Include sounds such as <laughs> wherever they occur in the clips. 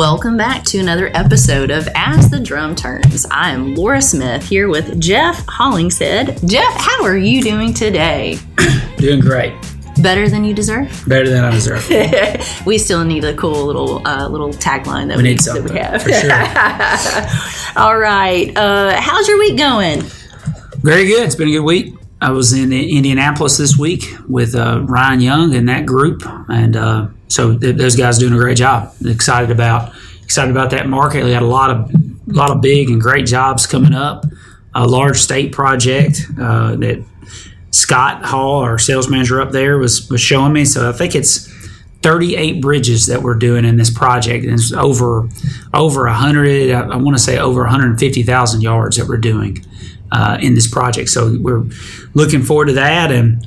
Welcome back to another episode of As the Drum Turns. I am Laura Smith here with Jeff Hollingshead. Jeff, how are you doing today? <clears throat> Doing great. Better than you deserve? Better than I deserve. <laughs> we still need a cool little uh, little tagline that We we, need that something we have. for sure. <laughs> All right. Uh, how's your week going? Very good. It's been a good week. I was in Indianapolis this week with uh, Ryan Young and that group, and uh, so th- those guys doing a great job. Excited about excited about that market. We got a lot of lot of big and great jobs coming up. A large state project uh, that Scott Hall, our sales manager up there, was was showing me. So I think it's 38 bridges that we're doing in this project, and it's over over 100. I, I want to say over 150,000 yards that we're doing uh, in this project. So we're looking forward to that, and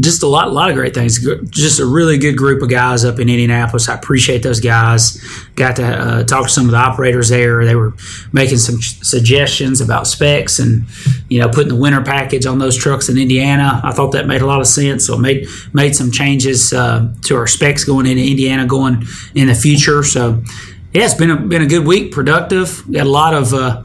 just a lot, lot of great things. Just a really good group of guys up in Indianapolis. I appreciate those guys. Got to uh, talk to some of the operators there. They were making some suggestions about specs and you know putting the winter package on those trucks in Indiana. I thought that made a lot of sense. So made made some changes uh, to our specs going into Indiana going in the future. So yeah, it's been a been a good week, productive. Got a lot of. Uh,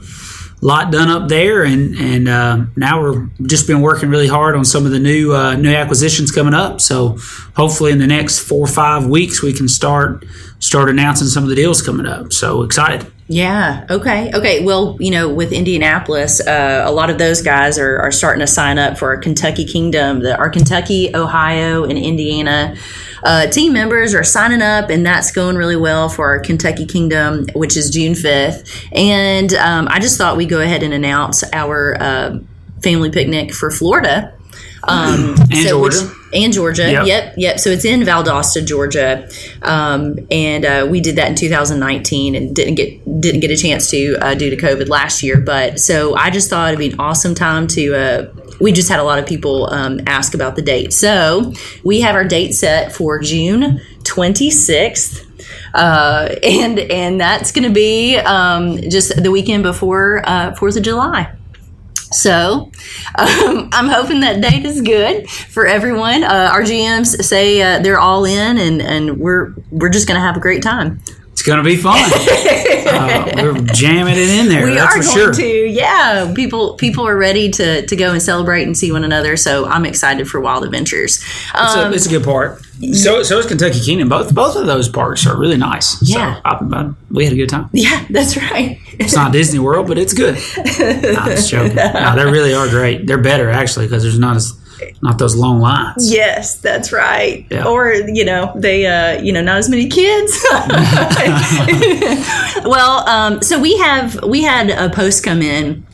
lot done up there, and and uh, now we're just been working really hard on some of the new uh, new acquisitions coming up. So hopefully in the next four or five weeks we can start start announcing some of the deals coming up. So excited. Yeah. Okay. Okay. Well, you know, with Indianapolis, uh, a lot of those guys are, are starting to sign up for our Kentucky Kingdom. The, our Kentucky, Ohio, and Indiana uh, team members are signing up, and that's going really well for our Kentucky Kingdom, which is June 5th. And um, I just thought we'd go ahead and announce our uh, family picnic for Florida. Um, And so Georgia. which- and Georgia. Yep. Yep, yep. So it's in Valdosta, Georgia, um, and uh, we did that in 2019 and didn't get didn't get a chance to uh, due to COVID last year. But so I just thought it'd be an awesome time to. Uh, we just had a lot of people um, ask about the date, so we have our date set for June 26th. Uh, and and that's going to be um, just the weekend before uh, Fourth of July. So um, <laughs> I'm hoping that date is good for everyone. Uh, our GMs say uh, they're all in, and, and we're we're just going to have a great time. It's gonna be fun. <laughs> uh, we're jamming it in there. We that's are for going sure. to, yeah. People people are ready to to go and celebrate and see one another. So I'm excited for Wild Adventures. It's, Um, a, it's a good part. So so is Kentucky Kingdom. Both both of those parks are really nice. Yeah. So I, I, we had a good time. yeah, that's right. It's not Disney World, but it's good. <laughs> Just joking. No, they really are great. They're better actually because there's not as not those long lines. Yes, that's right. Yeah. Or you know, they uh, you know not as many kids. <laughs> <laughs> well, um, so we have we had a post come in.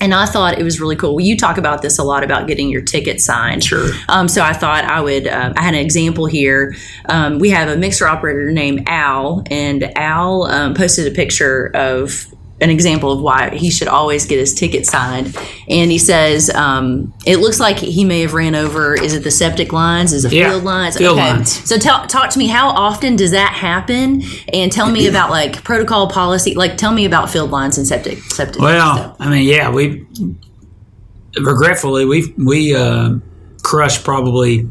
And I thought it was really cool. Well, you talk about this a lot about getting your ticket signed. Sure. Um, so I thought I would. Uh, I had an example here. Um, we have a mixer operator named Al, and Al um, posted a picture of an example of why he should always get his ticket signed. And he says um, it looks like he may have ran over. Is it the septic lines? Is it Yeah, field lines? field lines. So tell, talk to me. How often does that happen? And tell me about like protocol policy. Like tell me about field lines and septic septic. Well, stuff. I mean, yeah, we regretfully we we uh, crush probably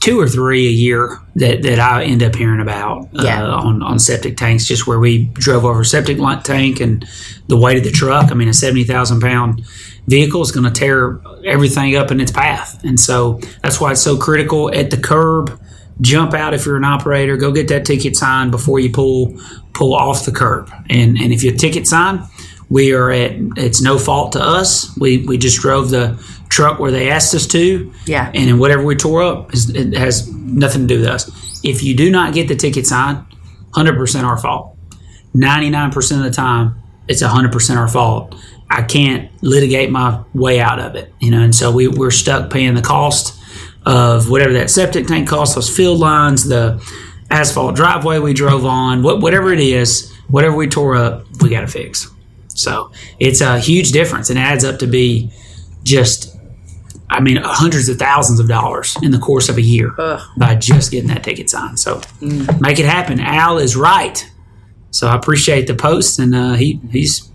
two or three a year that, that I end up hearing about Yeah. uh, on on septic tanks. Just where we drove over a septic tank and the weight of the truck. I mean, a seventy thousand pound vehicle is going to tear everything up in its path, and so that's why it's so critical at the curb. Jump out if you're an operator. Go get that ticket signed before you pull pull off the curb. And and if your ticket signed, we are at it's no fault to us. We we just drove the truck where they asked us to. Yeah. And then whatever we tore up is, it has nothing to do with us. If you do not get the ticket signed, hundred percent our fault. Ninety nine percent of the time, it's hundred percent our fault. I can't litigate my way out of it, you know, and so we, we're stuck paying the cost of whatever that septic tank cost, those field lines, the asphalt driveway we drove on, what, whatever it is, whatever we tore up, we got to fix. So it's a huge difference and adds up to be just, I mean, hundreds of thousands of dollars in the course of a year Ugh. by just getting that ticket signed. So make it happen. Al is right. So I appreciate the post, and uh, he he's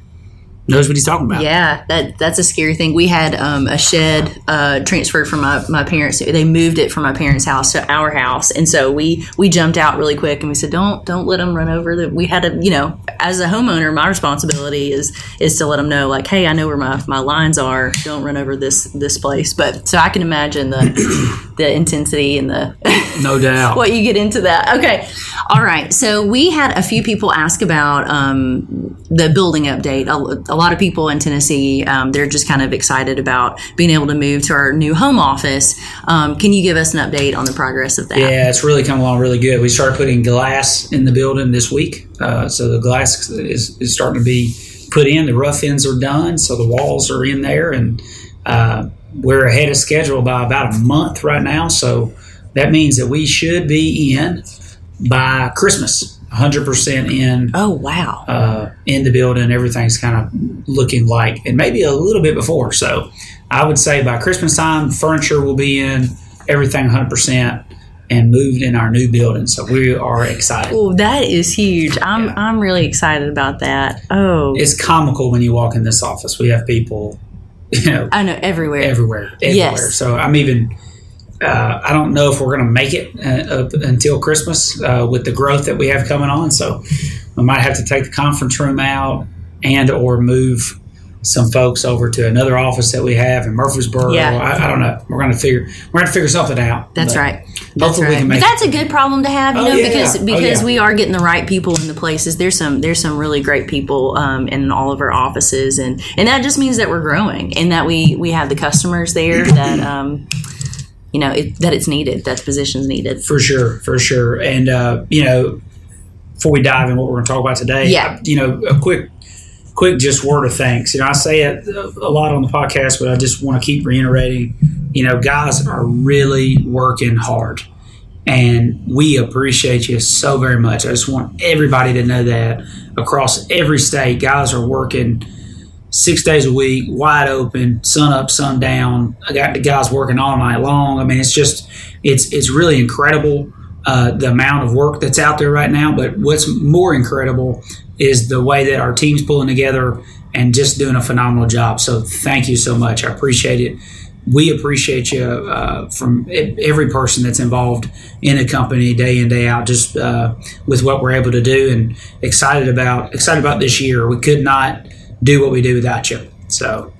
knows what he's talking about. Yeah, that that's a scary thing. We had um, a shed uh, transferred from my, my parents. They moved it from my parents' house to our house, and so we we jumped out really quick and we said, "Don't don't let them run over." That we had to, you know, as a homeowner, my responsibility is is to let them know, like, "Hey, I know where my, my lines are. Don't run over this this place." But so I can imagine the <clears throat> the intensity and the No doubt. <laughs> what you get into that. Okay. All right. So we had a few people ask about um, the building update. A, a lot of people in Tennessee, um, they're just kind of excited about being able to move to our new home office. Um, can you give us an update on the progress of that? Yeah, it's really come along really good. We started putting glass in the building this week, uh, so the glass is, is starting to be put in. The rough ends are done, so the walls are in there, and uh, we're ahead of schedule by about a month right now. So that means that we should be in by Christmas, 100% in Oh, wow. uh, in the building. Everything's kind of looking like, and maybe a little bit before. So I would say by Christmas time, furniture will be in, everything 100%, and moved in our new building. So we are excited. Oh, that is huge. I'm Yeah. I'm really excited about that. Oh, It's comical when you walk in this office. We have people, you know, I know everywhere. everywhere, everywhere. Yes. So I'm even. Uh, I don't know if we're going to make it uh, up until Christmas uh, with the growth that we have coming on. So we might have to take the conference room out and or move some folks over to another office that we have in Murfreesboro. Yeah. I, I don't know. We're going to figure. We're going to figure something out. That's right. That's Hopefully we right. But that's a good problem to have, you Oh, know, yeah. because Oh, because yeah. we are getting the right people in the places. There's some there's some really great people um, in all of our offices, and and that just means that we're growing and that we we have the customers there that um, you know it, that it's needed, that position's needed. For sure, for sure. And uh, you know, before we dive in what we're going to talk about today, Yeah. you know, a quick, quick just word of thanks. You know, I say it a lot on the podcast, but I just want to keep reiterating. You know, guys are really working hard, and we appreciate you so very much. I just want everybody to know that across every state, guys are working six days a week, wide open, sun up, sun down. I got the guys working all night long. I mean, it's just it's it's really incredible uh, the amount of work that's out there right now. But what's more incredible is the way that our team's pulling together and just doing a phenomenal job. So thank you so much. I appreciate it. We appreciate you uh, from every person that's involved in a company day in day out, just uh, with what we're able to do, and excited about excited about this year. We could not do what we do without you. So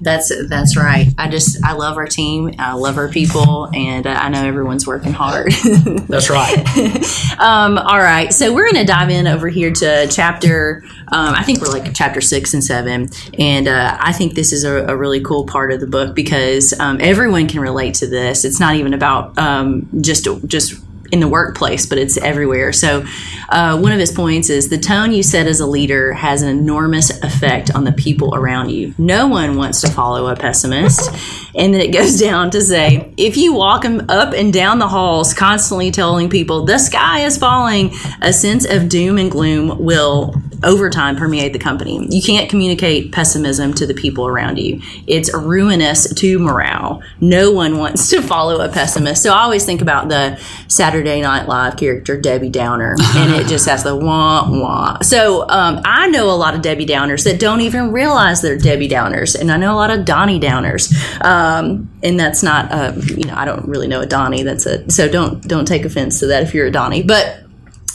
That's that's right. I just I love our team. I love our people, and I know everyone's working hard. <laughs> that's right. <laughs> Um, all right, so we're going to dive in over here to chapter. Um, I think we're like chapter six and seven, and uh, I think this is a, a really cool part of the book because um, everyone can relate to this. It's not even about um, just just in the workplace, but it's everywhere. So, uh, one of his points is the tone you set as a leader has an enormous effect on the people around you. No one wants to follow a pessimist. And then it goes <laughs> down to say, if you walk up and down the halls constantly telling people the sky is falling, a sense of doom and gloom will over time permeate the company. You can't communicate pessimism to the people around you. It's ruinous to morale. No one wants to follow a pessimist. So I always think about the Saturday Night Live character Debbie Downer, and it just has the wah wah. So um, I know a lot of Debbie Downers that don't even realize they're Debbie Downers, and I know a lot of Donnie Downers. Um, and that's not, uh, you know, I don't really know a Donnie. That's a so don't don't take offense to that if you're a Donnie, but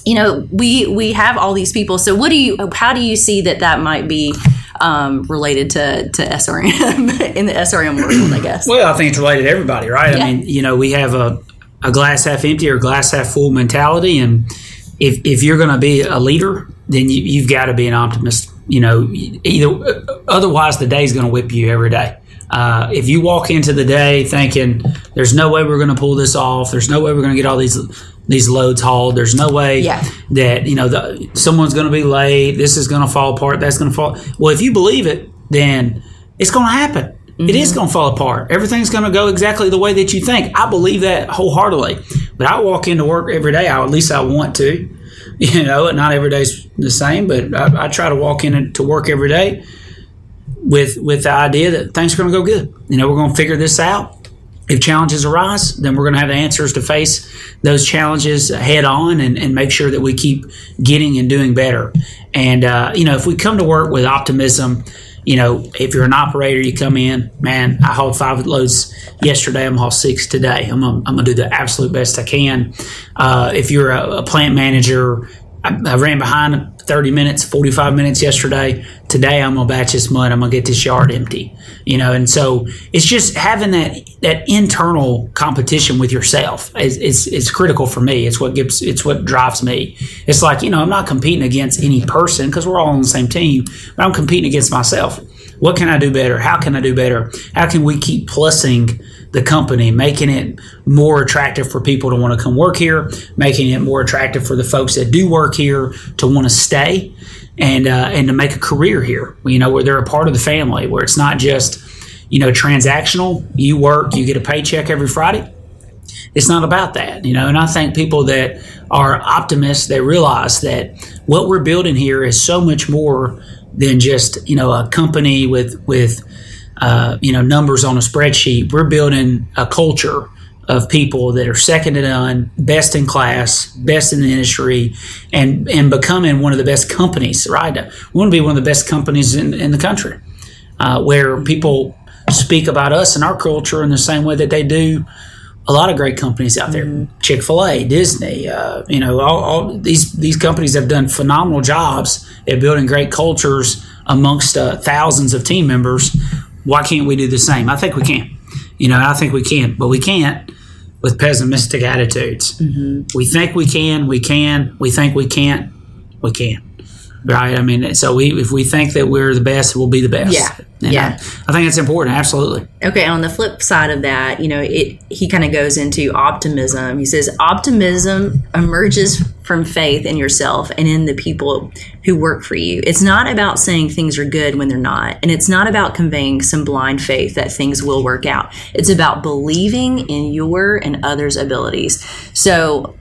you know we we have all these people so what do you how do you see that that might be um, related to to SRM <laughs> in the SRM world I guess Well, I think it's related to everybody, right? Yeah. I mean, you know, we have a, a glass half empty or glass half full mentality, and if if you're going to be a leader, then you, you've got to be an optimist. You know, either otherwise the day's going to whip you every day. Uh, if you walk into the day thinking there's no way we're going to pull this off, there's no way we're going to get all these these loads hauled, there's no way Yeah. that you know the, someone's going to be late, this is going to fall apart, that's going to fall. Well, if you believe it, then it's going to happen. It is mm-hmm. going to fall apart. Everything's going to go exactly the way that you think. I believe that wholeheartedly. But I walk into work every day. I, at least I want to. <laughs> You know, not every day's the same, but I, I try to walk in to work every day with with the idea that things are going to go good. You know, we're going to figure this out, if challenges arise, then we're going to have the answers to face those challenges head on and, and make sure that we keep getting and doing better. And, uh, you know, if we come to work with optimism, you know, if you're an operator, you come in, man, I hauled five loads yesterday, I'm haul six today. I'm I'm gonna do the absolute best I can. Uh, if you're a, a plant manager, I, I, ran behind 30 minutes, 45 minutes yesterday. Today I'm gonna batch this mud. I'm gonna get this yard empty. You know, and so it's just having that that internal competition with yourself is it's, it's critical for me. It's what gives it's what drives me. It's like you know I'm not competing against any person because we're all on the same team, but I'm competing against myself. What can I do better? How can I do better? How can we keep plussing? the company, making it more attractive for people to want to come work here, making it more attractive for the folks that do work here to want to stay and uh, and to make a career here. You know, where they're a part of the family, where it's not just you know transactional. You work, you get a paycheck every Friday. It's not about that, you know. And I think people that are optimists, they realize that what we're building here is so much more than just you know a company with with uh, you know numbers on a spreadsheet. We're building a culture of people that are second to none, best in class, best in the industry, and and becoming one of the best companies. Right, we want to be one of the best companies in, in the country, uh, where people speak about us and our culture in the same way that they do a lot of great companies out there. Mm-hmm. Chick Fil A, Disney, uh, you know, all, all, these these companies have done phenomenal jobs at building great cultures amongst uh, thousands of team members why can't we do the same? I think we can. You know, I think we can, but we can't with pessimistic attitudes. Mm-hmm. We think we can, we can. We think we can't, we can right? I mean, so we if we think that we're the best, we'll be the best. Yeah, and yeah. I, I, think it's important. Absolutely. Okay. On the flip side of that, you know, it he kind of goes into optimism. He says optimism emerges from faith in yourself and in the people who work for you. It's not about saying things are good when they're not, and it's not about conveying some blind faith that things will work out. It's about believing in your and others' abilities. So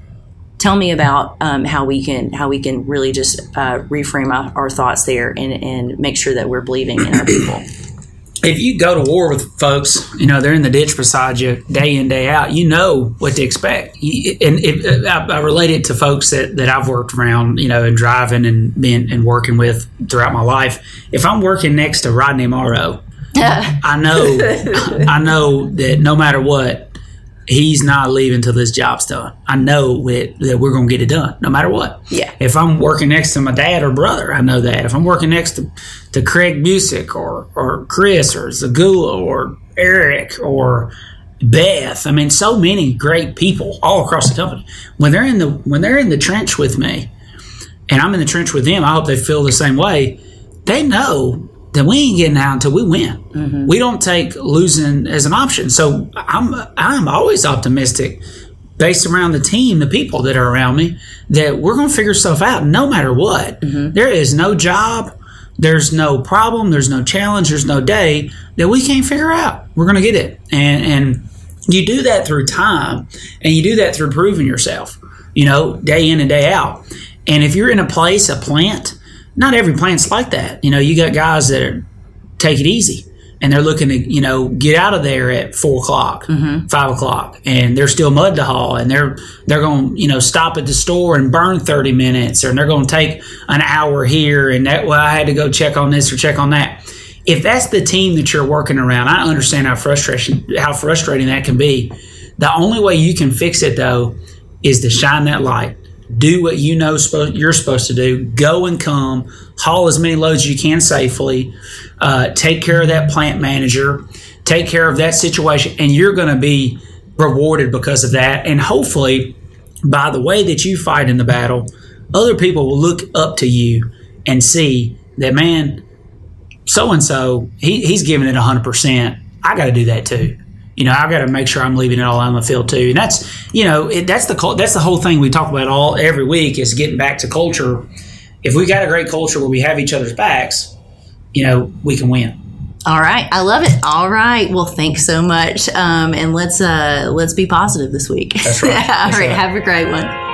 tell me about um, how we can how we can really just uh, reframe our, our thoughts there and, and make sure that we're believing in our people if you go to war with folks, you know they're in the ditch beside you day in day out. You know what to expect, and it, I, I relate it to folks that, that I've worked around, you know, and driving and being and working with throughout my life. If I'm working next to Rodney Morrow, <laughs> I know, I know that no matter what, he's not leaving till this job's done. I know it, that we're going to get it done no matter what. Yeah. If I'm working next to my dad or brother, I know that. If I'm working next to, to Craig Busick or, or Chris or Zagula or Eric or Beth, I mean, so many great people all across the company. When they're in the when they're in the trench with me, and I'm in the trench with them, I hope they feel the same way. They know then we ain't getting out until we win. Mm-hmm. We don't take losing as an option. So I'm I'm always optimistic based around the team, the people that are around me, that we're going to figure stuff out no matter what. Mm-hmm. There is no job, there's no problem, there's no challenge, there's no day that we can't figure out. We're going to get it, and and you do that through time, and you do that through proving yourself. You know, day in and day out. And if you're in a place, a plant not every plant's like that. You know, you got guys that are, take it easy and they're looking to you know get out of there at four o'clock, mm-hmm. five o'clock, and they're still mud to haul, and they're they're going to you know stop at the store and burn thirty minutes, or they're going to take an hour here, and that well I had to go check on this or check on that. If that's the team that you're working around, I understand how frustration how frustrating that can be. The only way you can fix it though is to shine that light do what you know you're supposed to do. Go and come, haul as many loads as you can safely. Uh, take care of that plant manager. Take care of that situation, and you're going to be rewarded because of that. And hopefully, by the way that you fight in the battle, other people will look up to you and see that man, so and so, he's giving it hundred percent. I got to do that too you know, I've got to make sure I'm leaving it all on the field too. And that's, you know, it, that's the that's the whole thing we talk about all every week is getting back to culture. If we got a great culture where we have each other's backs, you know, we can win. All right, I love it. All right, well, thanks so much, um, and let's uh, let's be positive this week. That's right. <laughs> all that's right, right, have a great one.